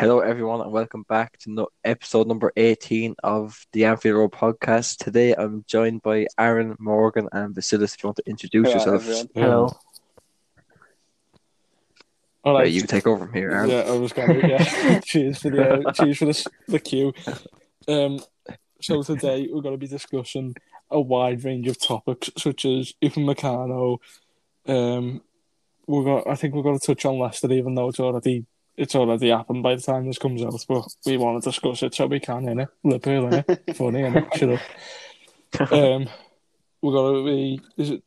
Hello, everyone, and welcome back to no- episode number 18 of the Anfield Road podcast. Today, I'm joined by Aaron, Morgan, and Vasilis. If you want to introduce Hello, yourselves, everyone. Hello. All right, right. you take over from here, Aaron. Yeah, I was going to. Yeah. cheers for the uh, cheers for the, s- the cue. Um, so today we're going to be discussing a wide range of topics such as Upamecano. Um, we're going. I think we're going to touch on Leicester, even though it's already it's already happened by the time this comes out. But we want to discuss it, so we can, innit? Liverpool, innit? Funny, innit? Shut up. Um, we're going to be is it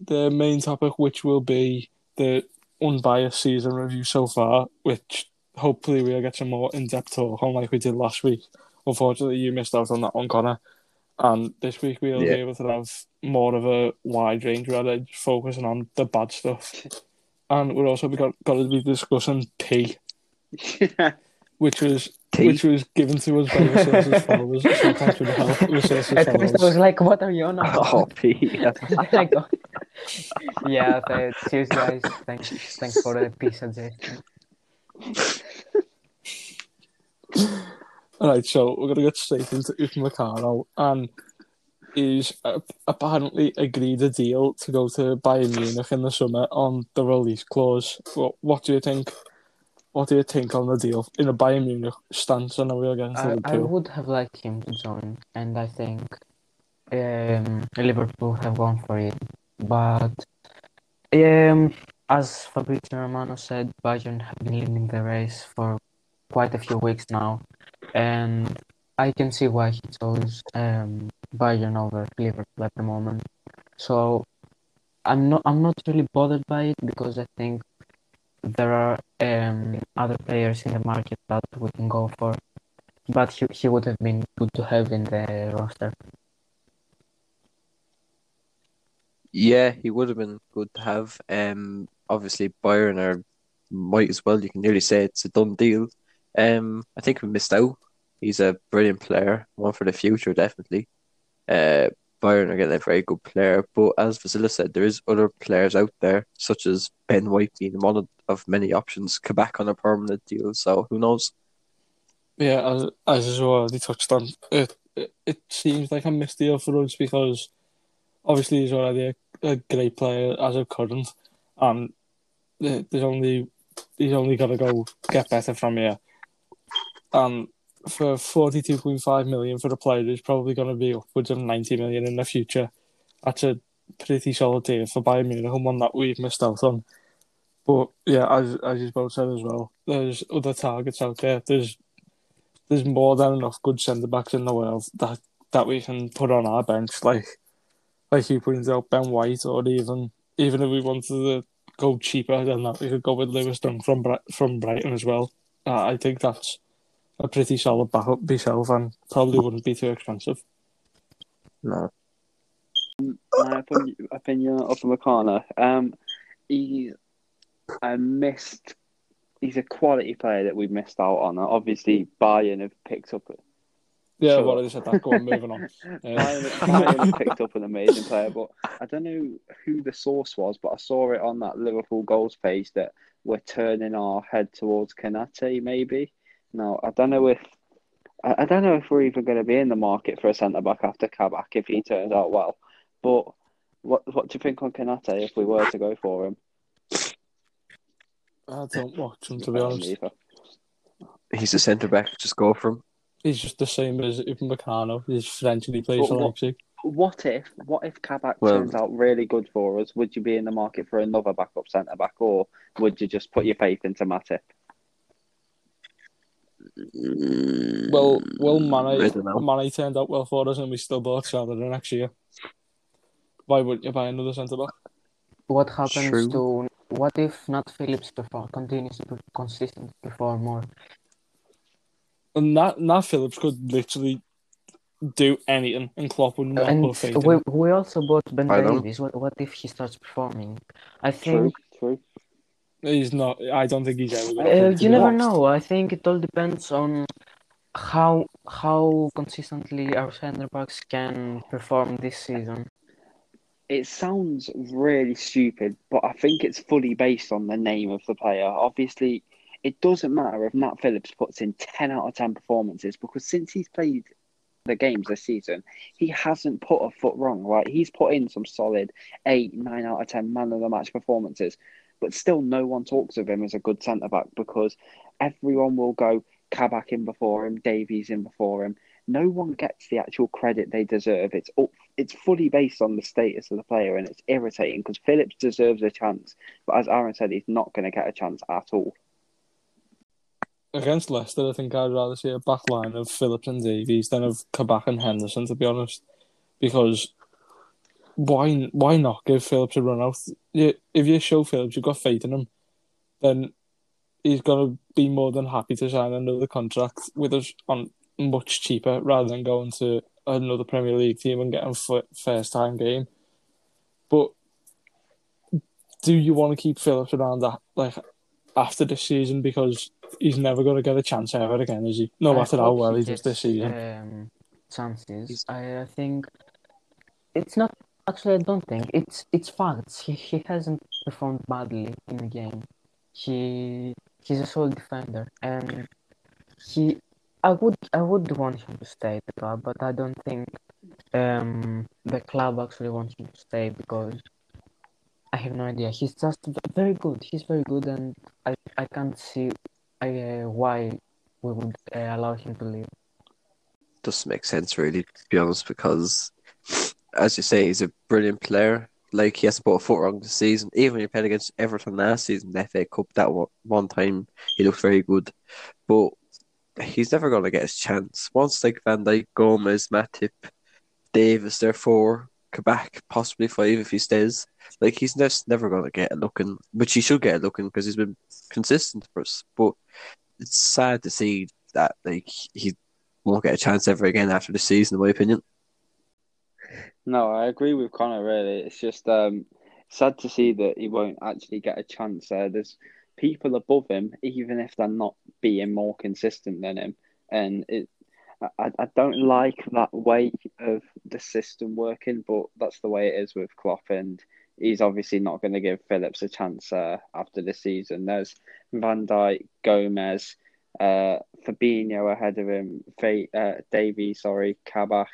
the main topic, which will be the unbiased season review so far, which hopefully we'll get some more in depth talk on like we did last week. Unfortunately, you missed out on that one, Conor. And this week we'll Yeah. be able to have more of a wide range rather than focusing on the bad stuff. And we're also got, got to be discussing P, which was Tea? which was given to us by Resources followers. So thanks for the help, Resources At first I was like, what are you on about? Oh, P. I like, oh. yeah, th- cheers guys. Thanks, thanks for the peace suggestion. All right, so we're gonna get straight into Upamecano, and he's uh, apparently agreed a deal to go to Bayern Munich in the summer on the release clause. What, what do you think? What do you think on the deal in a Bayern Munich stance? I know we're getting to I, I would have liked him to join, and I think um, Liverpool have gone for it. But um, as Fabrizio Romano said, Bayern have been leading the race for quite a few weeks now, and I can see why he chose um, Bayern over Liverpool at the moment. So I'm not I'm not really bothered by it because I think there are um, other players in the market that we can go for, but he, he would have been good to have in the roster. Yeah, he would have been good to have. Um, obviously, Bayern are might as well. You can nearly say it's a done deal. Um, I think we missed out. He's a brilliant player, one for the future, definitely. Uh, Bayern are getting a very good player, but as Vasila said, there is other players out there, such as Ben White being one of, many options. Kabak on a permanent deal, so who knows? Yeah, as as is already touched on, it, it it seems like a missed deal for us because obviously he's already a, a great player as of current, and there's only he's only got to go get better from here. And for forty two point five million for a player who's probably going to be upwards of ninety million in the future, that's a pretty solid deal for Bayern Munich and one that we've missed out on. But yeah, as as you both said as well, there's other targets out there. There's there's more than enough good centre backs in the world that, that we can put on our bench. Like like you pointed out, Ben White, or even even if we wanted to go cheaper than that, we could go with Lewis Dunk from from Brighton as well. Uh, I think that's a pretty solid backup myself, and probably wouldn't be too expensive. No. my opinion, of McConnor. Um, he's a missed. He's a quality player that we missed out on. Obviously, Bayern have picked up. Yeah, well, I said that. Go on, moving on. Bayern, Uh, picked up an amazing player, but I don't know who the source was, but I saw it on that Liverpool goals page that we're turning our head towards Konaté. Maybe. No, I don't know if. I I don't know if we're even going to be in the market for a centre back after Kabak if he turns out well. But what what do you think on Konaté if we were to go for him? I don't watch him to be honest. Neither. He's a centre back. Just go for him. He's just the same as Upamecano. He's French and he plays for But what- Leipzig. What if what if Kabak Well- turns out really good for us? Would you be in the market for another backup centre back, or would you just put your faith into Matip? Well, well, mm, I Mane. Mane turned out well for us, and we still bought Salah the next year. Why wouldn't you buy another centre back? What happens True. to what if not Phillips perform continues to consistently perform more? And Nat, Nat Phillips could literally do anything, and Klopp would not and put faith we, him. we also bought Ben I. Davies. What what if he starts performing? I True, think true. He's not. I don't think he's ever going uh, you never know. I think it all depends on how how consistently our centre backs can perform this season. It sounds really stupid, but I think it's fully based on the name of the player. Obviously, it doesn't matter if Nat Phillips puts in 10 out of 10 performances because since he's played the games this season, he hasn't put a foot wrong. Right, he's put in some solid eight, nine out of 10 man of the match performances, but still no one talks of him as a good centre back because everyone will go Kabak in before him, Davies in before him. No one gets the actual credit they deserve. It's up, it's fully based on the status of the player, and it's irritating because Phillips deserves a chance, but as Aaron said, he's not going to get a chance at all. Against Leicester, I think I'd rather see a back line of Phillips and Davies than of Kabak and Henderson, to be honest. Because why why not give Phillips a run out? You, if you show Phillips you've got faith in him, then he's going to be more than happy to sign another contract with us on much cheaper rather than going to another Premier League team and getting f- first time game. But do you want to keep Phillips around that like after this season because he's never going to get a chance ever again, is he? No matter how well he he does this season. Um, chances. I, I think it's not actually. I don't think it's it's facts. He he hasn't performed badly in the game. He he's a solid defender, and he. I would I would want him to stay at the club, but I don't think um the club actually wants him to stay because I have no idea. He's just very good. He's very good, and I I can't see uh, why we would uh, allow him to leave. doesn't make sense really, to be honest, because as you say, he's a brilliant player. Like he hasn't put a foot wrong this season. Even when he played against Everton last season, the FA Cup, that one, time he looked very good, but he's never going to get his chance. Once like Van Dijk, Gomez, Matip, Davies, therefore Kabak, possibly five if he stays. Like he's just never going to get a looking, which he should get a looking because he's been consistent for us. But it's sad to see that like he won't get a chance ever again after the season, in my opinion. No, I agree with Conor. Really, it's just um, sad to see that he won't actually get a chance there. There's people above him, even if they're not being more consistent than him, and it. I, I don't like that way of the system working, but that's the way it is with Klopp, and he's obviously not going to give Phillips a chance uh, after the season. There's Van Dijk, Gomez, uh, Fabinho ahead of him, Fa- uh, Davies, sorry, Kabak,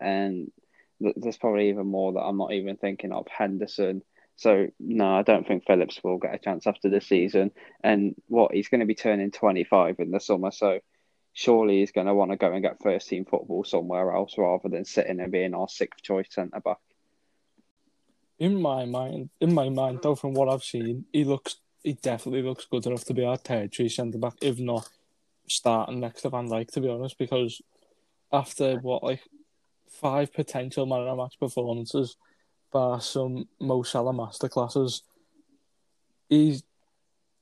and there's probably even more that I'm not even thinking of. Henderson. So no, I don't think Phillips will get a chance after the season. And what he's going to be turning 25 in the summer, so surely he's going to want to go and get first team football somewhere else rather than sitting and being our sixth choice centre back. In my mind, in my mind, though, from what I've seen, he looks, he definitely looks good enough to be our territory centre back, if not starting next to Van Dijk, to be honest. Because after what, like five potential man of the match performances, by some Mo Salah masterclasses, he's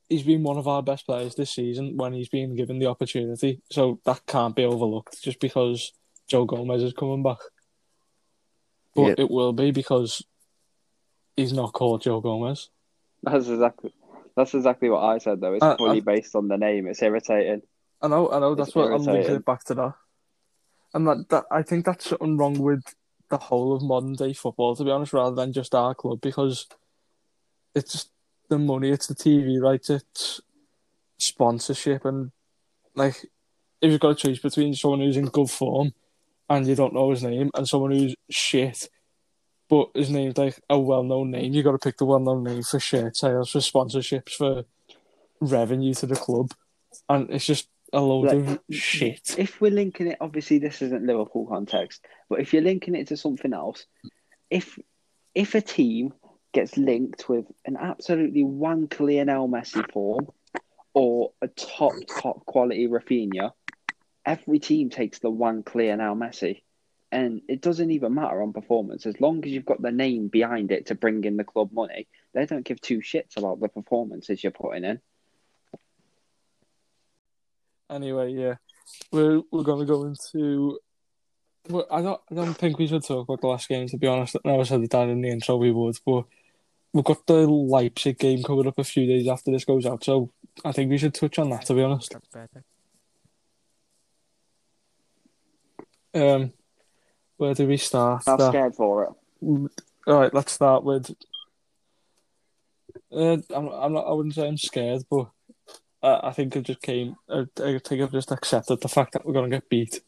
he's been one of our best players this season when he's been given the opportunity. So that can't be overlooked just because Joe Gomez is coming back. But Yeah. it will be because he's not called Joe Gomez. That's exactly that's exactly what I said though. It's fully based on the name. It's irritating. I know, I know. That's It's what I'm linking irritating. it back to that. And that, that I think that's something wrong with the whole of modern day football, to be honest, rather than just our club, because it's the money, it's the TV rights, it's sponsorship, and like if you've got a choice between someone who's in good form and you don't know his name and someone who's shit, but his name's like a well known name, You've got to pick the well known name for shirt sales, for sponsorships, for revenue to the club, and it's just a load Like, of shit. If we're linking it, obviously this isn't Liverpool context, but if you're linking it to something else, if if a team gets linked with an absolutely wank Lionel Messi form or a top top quality Rafinha, every team takes the wank Lionel Messi, and it doesn't even matter on performance as long as you've got the name behind it to bring in the club money. They don't give two shits about the performances you're putting in. Anyway, yeah, we're we're gonna go into. Well, I don't I don't think we should talk about the last game. To be honest, I never said it down in the intro. We would, but we've got the Leipzig game coming up a few days after this goes out, so I think we should touch on that. To be honest, That's better. um, where do we start? I'm That- scared for it. All right, let's start with. Uh, I'm, I'm not. I wouldn't say I'm scared, but uh, I think it just came. Uh, I think I've just accepted the fact that we're gonna get beat.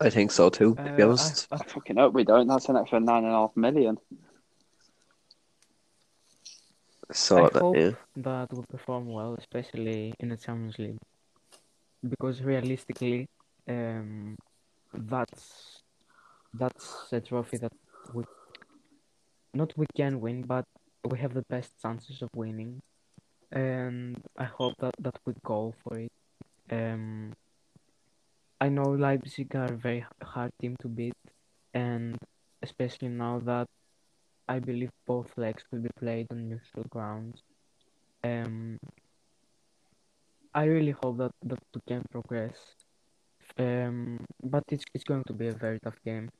I think so too. To be Uh, honest, I, I fucking hope we don't. That's an extra nine and a half million. so I that, hope yeah. that we perform well, especially in the Champions League, because realistically, um, that's that's a trophy that we not we can win, but we have the best chances of winning, and I hope that that we go for it. Um, I know Leipzig are a very hard team to beat, and especially now that I believe both legs will be played on neutral grounds. Um, I really hope that, that we can progress. Um, but it's it's going to be a very tough game.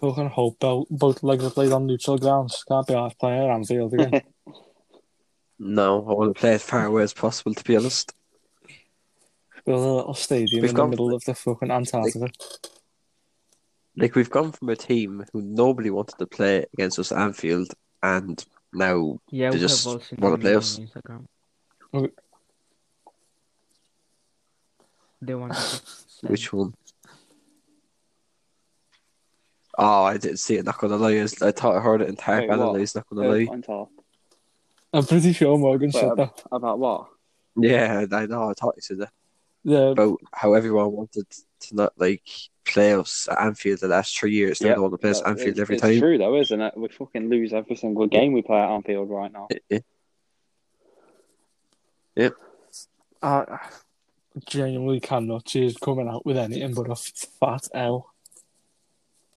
Fucking hope both, both legs are played on neutral grounds. Can't be off playing at Anfield again. No, I want to play as far away as possible. To be honest, Build a little stadium We've in the gone- middle of the fucking Antarctica. like we've gone from a team who nobody wanted to play against us at Anfield, and now Yeah, They just have all seen wanna play us. Okay. They want to which one? Oh, I didn't see it. Not gonna lie, I I thought I heard it in Tark Wait, what? analyze. Not gonna lie. on top. I'm pretty sure Morgan Wait, said ab- that. about what? Yeah, I know. I thought you said that Yeah, about how everyone wanted to not like play us at Anfield the last three years. They Yeah, don't want to play us at Uh, Anfield it's, every it's time. true though, isn't it? We fucking lose every single game we play at Anfield right now. Yeah. I genuinely cannot see us coming out with anything but a fat L.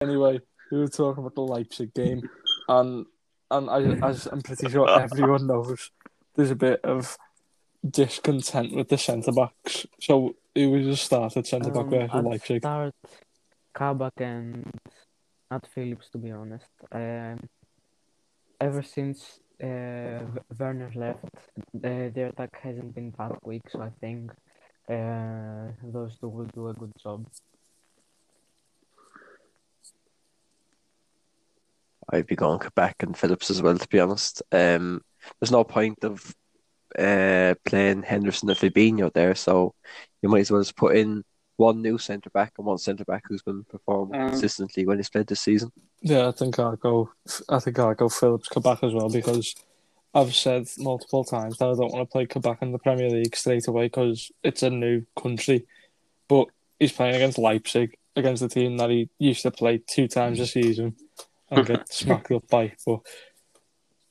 Anyway, we were talking about the Leipzig game, and and I, as I'm pretty sure everyone knows, there's a bit of discontent with the centre backs. So it was a started centre back Um, there for I'd Leipzig. start Kabak and not Phillips to be honest. Um, ever since uh, Werner left, the, their attack hasn't been that quick, so I think uh, those two will do a good job. I'd be going Kabak and Phillips as well. To be honest, um, there's no point of uh playing Henderson and Fabinho there, so you might as well just put in one new centre back and one centre back who's been performing Um, consistently when he's played this season. Yeah, I think I'll go. I think I'll go Phillips Kabak as well because I've said multiple times that I don't want to play Kabak in the Premier League straight away because it's a new country. But he's playing against Leipzig, against the team that he used to play two times a season and get smacked up by. But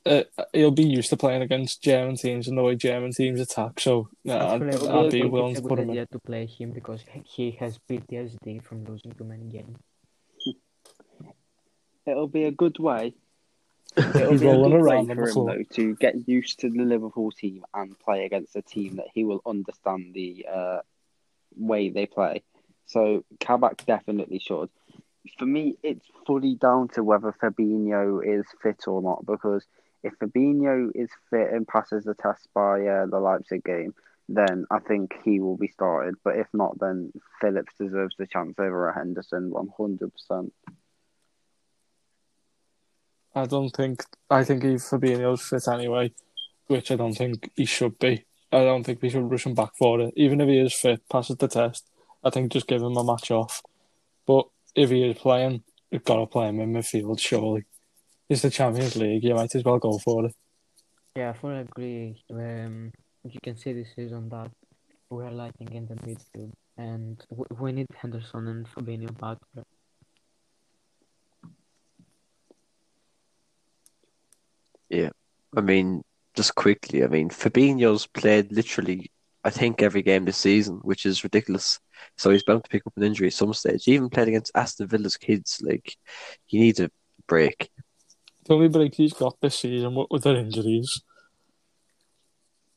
uh, he'll be used to playing against German teams and the way German teams attack. So yeah, I'd, Actually, I I'd be it's willing a to good put him in. idea to play him because he has PTSD from losing too many games. It'll be a good way. It'll He's be a good way around on for him floor. though to get used to the Liverpool team and play against a team that he will understand the uh, way they play. So Kabak definitely should. For me, it's fully down to whether Fabinho is fit or not. Because if Fabinho is fit and passes the test by uh, the Leipzig game, then I think he will be started. But if not, then Phillips deserves the chance over Henderson, one hundred percent. I don't think. I think he Fabinho's fit anyway, which I don't think he should be. I don't think we should rush him back for it. Even if he is fit, passes the test, I think just give him a match off. But if he is playing, you've got to play him in midfield, surely. It's the Champions League, you might as well go for it. Yeah, I fully agree. Um, you can see this season that we are lacking in the midfield, and we need Henderson and Fabinho back there. I mean, just quickly, I mean, Fabinho's played literally, I think, every game this season, which is ridiculous. So he's bound to pick up an injury at some stage. He even played against Aston Villa's kids. Like, he needs a break. The only break he's got this season with, with the injuries.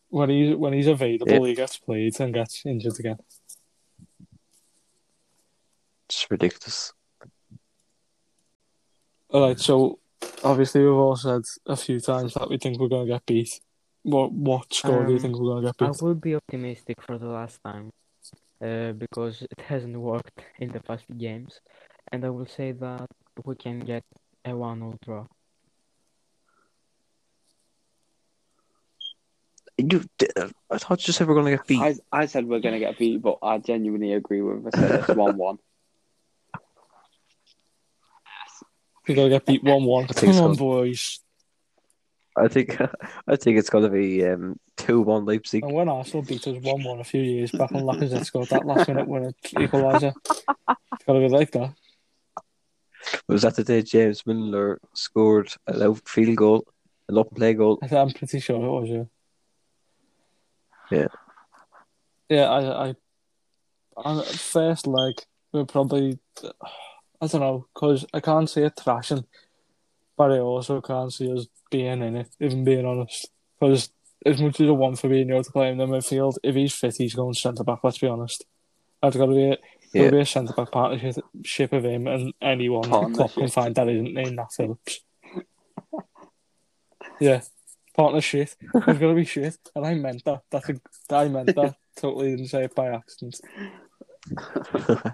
When he's when he's available, he gets played and gets injured again. It's ridiculous. All right, so obviously we've all said a few times that we think we're going to get beat. What what score um, do you um, think we're gonna get? Beat? I would be optimistic for the last time, uh, because it hasn't worked in the past games, and I will say that we can get a one ultra. You, uh, I thought you said we're gonna get beat. I, I said we're gonna get beat, but I genuinely agree with. I said it's one-one. We're gonna get beat one-one. Come on, boys. I think I think it's going to be um, two one Leipzig. And when Arsenal beat us one one a few years back, and Lacazette scored that last minute winner equaliser. It's gotta be like that. Was that the day James Milner scored a field goal, an open play goal? I'm pretty sure it was. Yeah. Yeah. Yeah. I. I. On first leg, we're probably. I don't know, because I can't see it thrashing, but I also can't see us being in it. Even being honest, because as much as I want Fabinho to play in the midfield, if he's fit, he's going centre back. Let's be honest. I've got to be a, Yeah. be a centre back partnership of him and anyone Klopp can Partnership. find that isn't named Nat Phillips. yeah, partner shit. It's got to be shit, and I meant that. That's a, I meant that. Totally didn't say it by accident.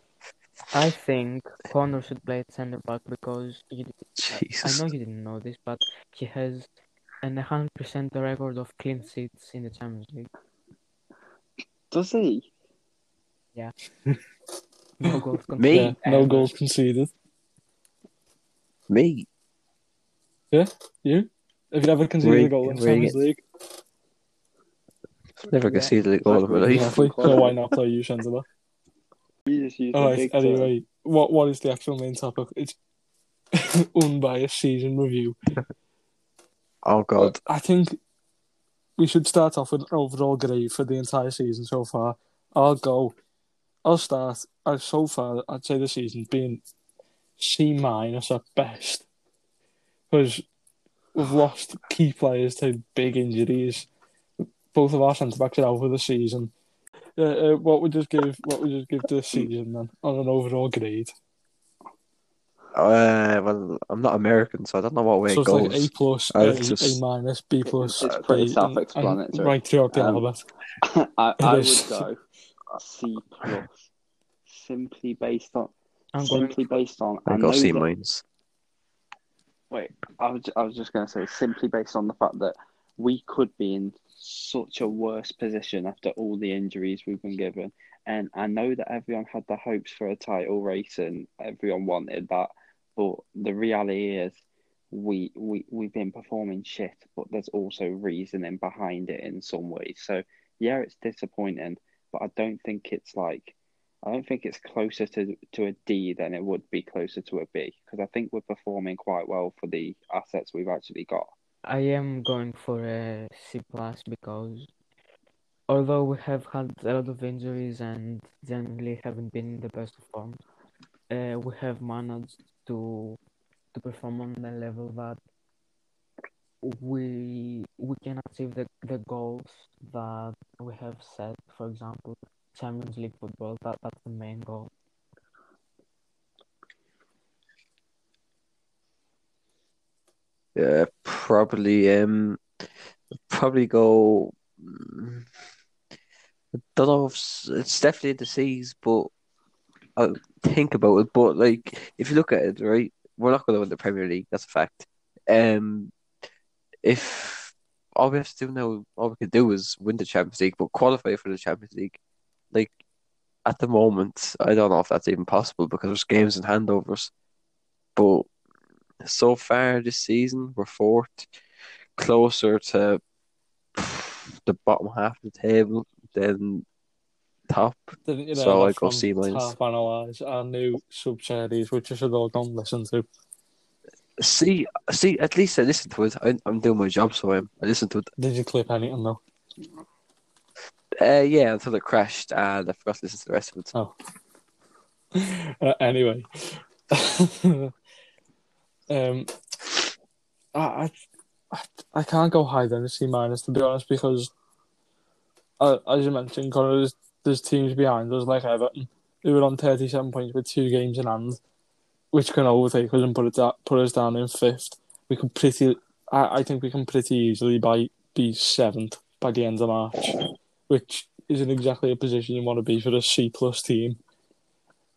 I think Conor should play at centre back because he, I know you didn't know this, but he has an 100% record of clean sheets in the Champions League. Does he? Yeah. no goals conceded. Me? Yeah, no goals conceded. Me? Yeah, you? Have you ever conceded Where- a goal in where you Champions League? Never Yeah. conceded a goal in my life. Exactly. So why not play you centre back? You just used All the right. term. Anyway, what what is the actual main topic? It's unbiased season review. Oh God. I think we should start off with an overall grade for the entire season so far. I'll go. I'll start. Uh, so far, I'd say the season's been C minus at best because we've lost key players to big injuries. Both of our centre backs are out for the season. Uh, uh, what would just give? What would just give the season then on an overall grade? Uh, well, I'm not American, so I don't know what way so it it's goes. like A plus, I A, just- A minus, B plus, It's pretty A, and- self-explanatory. and right throughout the Um, alphabet. I, I It would go C plus, simply based on I'm going simply based on. I I go know C that- minus. Wait, I was I was just going to say simply based on the fact that we could be in such a worse position after all the injuries we've been given, and I know that everyone had the hopes for a title race and everyone wanted that, but the reality is. We, we we've been performing shit, but there's also reasoning behind it in some ways. So yeah, it's disappointing, but I don't think it's like I don't think it's closer to to a D than it would be closer to a B because I think we're performing quite well for the assets we've actually got. I am going for a C plus because although we have had a lot of injuries and generally haven't been in the best of form, uh, we have managed to to perform on the level that we we can achieve the, the goals that we have set. For example, Champions League football. That that's the main goal. Yeah, probably. Um, probably go. mm, I don't know if it's, it's definitely in the C's, but I'll think about it. But like, if you look at it, right, we're not going to win the Premier League. That's a fact. Um, if all we have to do now, all we can do is win the Champions League, but qualify for the Champions League. Like at the moment, I don't know if that's even possible because there's games and handovers. But so far this season, we're fourth, closer to the bottom half of the table than top. Didn't you know So I go C minus. Half analyze our new sub series, which you should all go and listen to. See, see, at least I listened to it. I, I'm doing my job, so I'm, I listened to it. Did you clip anything though? Uh, yeah, until it crashed, and I forgot to listen to the rest of it. Oh. Uh, anyway, um, I, I I can't go higher than a C minus to be honest because, uh, as you mentioned, Conor, there's, there's teams behind us like Everton who are on thirty seven points with two games in hand, which can overtake us and put it da- put us down in fifth. We can pretty, I, I think we can pretty easily by be seventh by the end of March, which isn't exactly a position you want to be for a C plus team.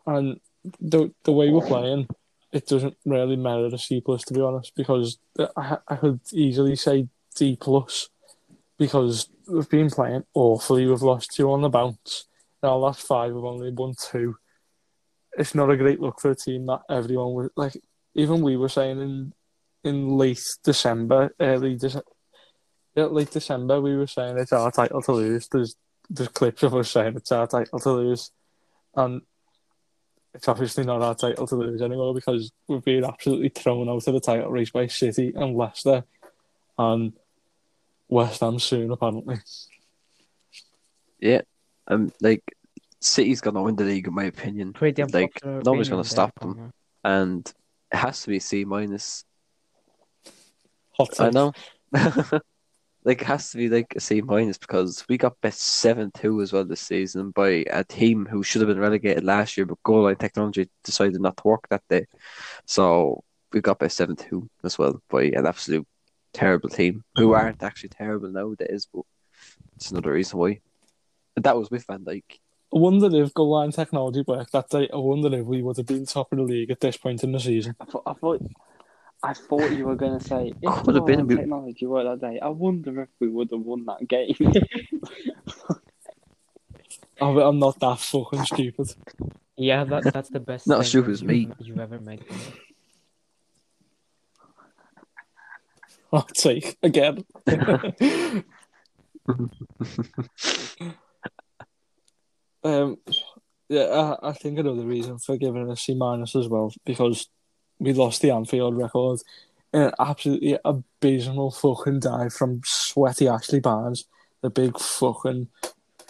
And the the way we're playing, it doesn't really merit a C plus to be honest, because I I could easily say D plus because we've been playing awfully. We've lost two on the bounce. In our last five, we've only won two. It's not a great look for a team that everyone was like. Even we were saying in in late December, early Dece- yeah, late December, we were saying it's our title to lose. There's there's clips of us saying it's our title to lose, and it's obviously not our title to lose anymore because we've been absolutely thrown out of the title race by City and Leicester, and West Ham soon apparently. Yeah, um, like City's gonna win the league in my opinion, Pretty Like, nobody's gonna stop them. Conor. and it has to be C minus. Hot I know. like it has to be like a C minus because we got bet seven two as well this season by a team who should have been relegated last year, but goal line technology decided not to work that day. So we got bet seven two as well by an absolute terrible team who mm-hmm. aren't actually terrible nowadays, but it's another reason why. And that was with Van Dijk. I wonder if goal line technology worked that day. I wonder if we would have been top of the league at this point in the season. I thought, I thought, I thought you were going to say if Could have been a bit- technology worked that day. I wonder if we would have won that game. I'm I'm not that fucking stupid. Yeah, that, that's the best. Not as stupid as me. you've- You've ever made. Conor. Hot take again. um, yeah, I, I think another reason for giving it a C minus as well because we lost the Anfield record. in An absolutely abysmal fucking dive from sweaty Ashley Barnes, the big fucking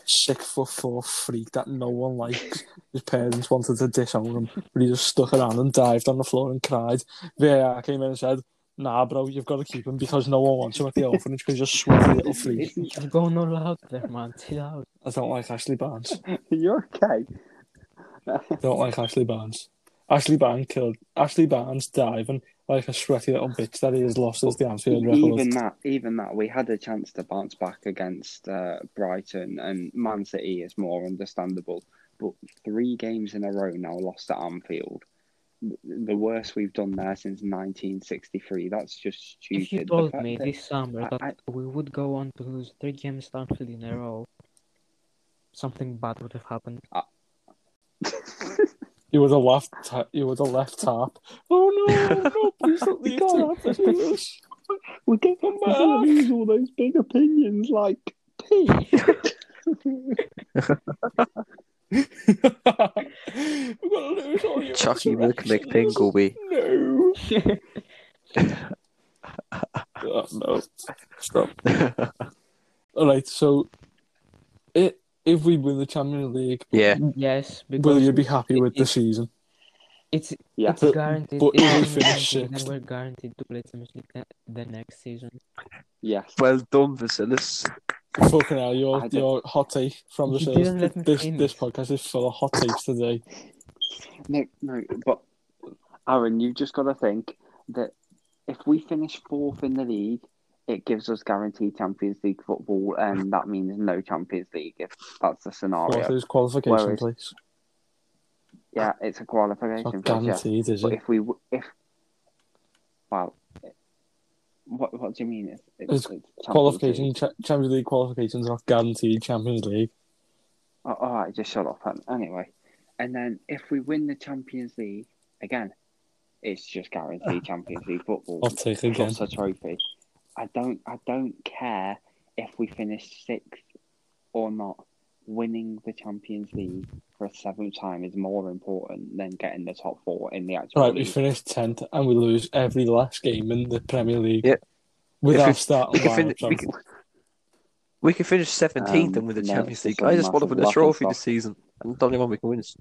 six foot four freak that no one likes. His parents wanted to disown him, but he just stuck around and dived on the floor and cried. VAR came in and said, Nah, bro, you've got to keep him because no one wants him at the orphanage because you're a sweaty little freak. You're going all out there, man. Chill out. I don't like Ashley Barnes. You're okay. Don't like Ashley Barnes. Ashley Barnes killed Ashley Barnes diving like a sweaty little bitch that he has lost as the Anfield record. Even that, even that, we had a chance to bounce back against uh, Brighton and Man City is more understandable. But three games in a row now lost at Anfield. The worst we've done there since 1963. That's just stupid. If you told me that- this summer I- that I- we would go on to lose three games to Anfield in a row, something bad would have happened. You was a left. Ta- you would have left tap. Oh no! No, please don't leave us. We're going Come we're gonna lose all those big opinions like P. We're gonna lose all your Chucky Milk resurrections. McPingleby. No. Oh, no. Stop. All right. So, i if we win the Champions League, Yeah, Yes, will you be happy with the season? it's Yeah. it's But- guaranteed. but if if we we finish win, then sixth- we're guaranteed to play Champions League the, the next season. Yes. well done, Vasilis. Fucking hell, your I don't- your hot take from the You shows. didn't let me This finish. this podcast is full of hot takes today. No, no, but Aaron, you've just got to think that if we finish fourth in the league, it gives us guaranteed Champions League football, and that means no Champions League if that's the scenario. is qualification, Whereas- please? Yeah, it's a It's qualification. not place, yeah. guaranteed, is But it? if we, if, well, what what do you mean? It's, it's, It's it's Champions Qualification, League. cha- Champions League qualifications are not guaranteed Champions League. Oh, all right, just shut up. Anyway, and then if we win the Champions League again, it's just guaranteed Champions League football. Hot take again. plus a trophy. I don't I don't care if we finish sixth or not. Winning the Champions League for a seventh time is more important than getting the top four in the actual Right, we league. finished tenth and we lose every last game in the Premier League. Yeah. With If we- starting we can fin- we can- We can finish seventeenth Um, and win the no, Champions League. I just want to win a trophy stock. this season, and the only one we can win is.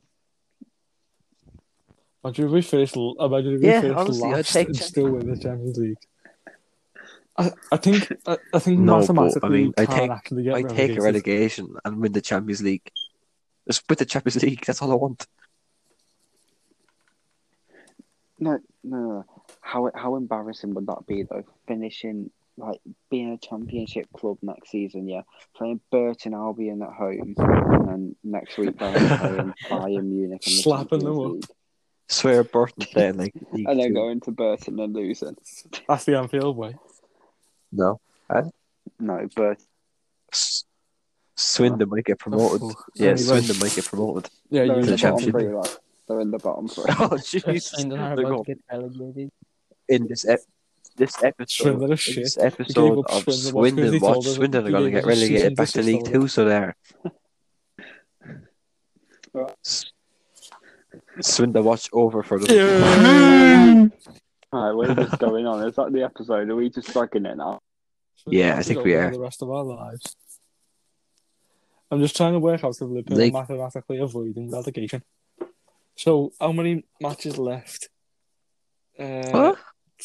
Imagine if we finish. Imagine if we Yeah, finish honestly, I'd last take and still win the Champions League. I, I think I, I think No, but, I mean, I take- actually get I take a relegation and win the Champions League. Just win the Champions League. That's all I want. No, no, no. How how embarrassing would that be though? Finishing like being a championship club next season, yeah. Playing Burton Albion at home and then next week going and playing Bayern Munich in the Slapping them Champions up. League. Swear Burton playing like League And then Two. going to Burton and losing. That's the Anfield way. No, No, but S- Swindon might get promoted. Oh, yeah, Anyway. Swindon might get promoted. Yeah, They're you in the the bottom championship. three, like. They're in the bottom three. Oh jeez, Swindon are They're about going- to get relegated. in this ep- this episode, in this episode of Swindon Watch Swindon Watch, Swindon are going to get us a cease relegated back to League. Two, so there. Swindon Watch over for the Alright, we're going on. Is that the episode? Are we just dragging it now? Yeah, I think we are. The rest of our lives. I'm just trying to work out if Liverpool Like- are mathematically avoiding relegation. So, how many matches left? Uh, Huh?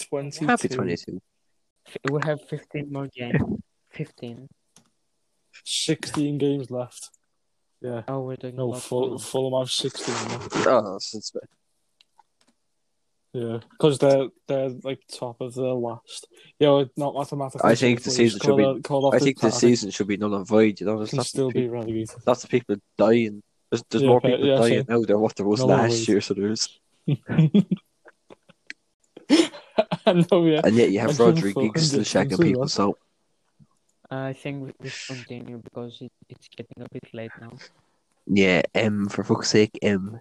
22. Happy twenty-two. We have 15 more games. 15. 16 games left. Yeah. Oh, we're talking No, full, Fulham. Fulham have 16 left. Oh, since Yeah. Because they're, they're like top of the last. Yeah, well, not mathematically. I think the season should be- called out- off I think the season should be null and void. You know, there's Can still of be people, relegated. lots of people dying. There's, there's Yeah, more people yeah, dying now than what there was Null last year. So there's, I know, yeah. and yet you have And some Rodri fucking Giggs still shagging people. well. So I think we we should continue because it, it's getting a bit late now. yeah, M for fuck's sake, M.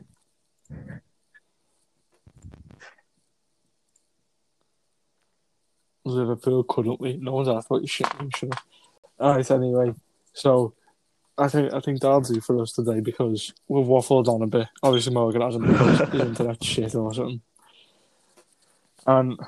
Liverpool currently. No one's asked about your shit. I'm sure. Alright, anyway. So, I think I think that'll do for us today because we've waffled on a bit. Obviously, Morgan hasn't because his internet shit or something. And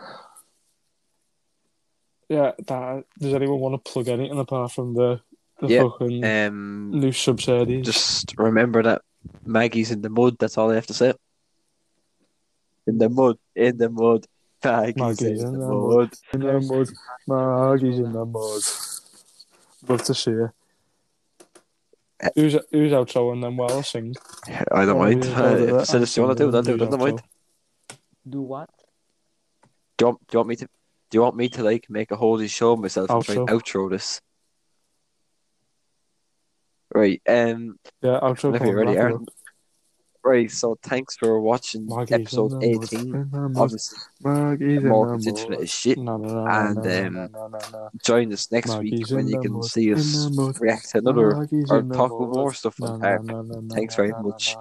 yeah, that, does anyone want to plug anything apart from the the Yeah, fucking Um, new sub series? just remember that Maggie's in the mud. That's all I have to say. In the mud, in the mud. Maggie's, Maggie's in the mud. in the mud. Maggie's in the mud. Love to see her. Who's who's outro and then while I sing? I don't mind. yeah, I'll do Uh, that. if Silas, you want to do it? I'll do it. I don't mind. Do what? Do you, want, do you want me to? Do you want me to like make a holy show of myself and try and Outro. outro this? Right. Um. Yeah, outro. Whenever you're come ready, back Aaron. Right. So thanks for watching Maggie's episode eighteen. in the mud, Obviously, Morgan's internet is shit. No, no, no, And, no, no, um, no, no, no, no. Join us next week when you can see us react to another Maggie's or talk mud. about more stuff No, on no, no, no, no, Thanks very no, no, much.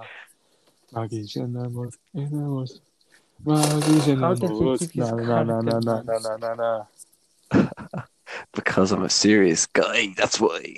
Maggie's in the mud, in the mud. Maggie's in the mud. No, no, no, no, no, no, no, no, no. Because I'm a serious guy. That's why.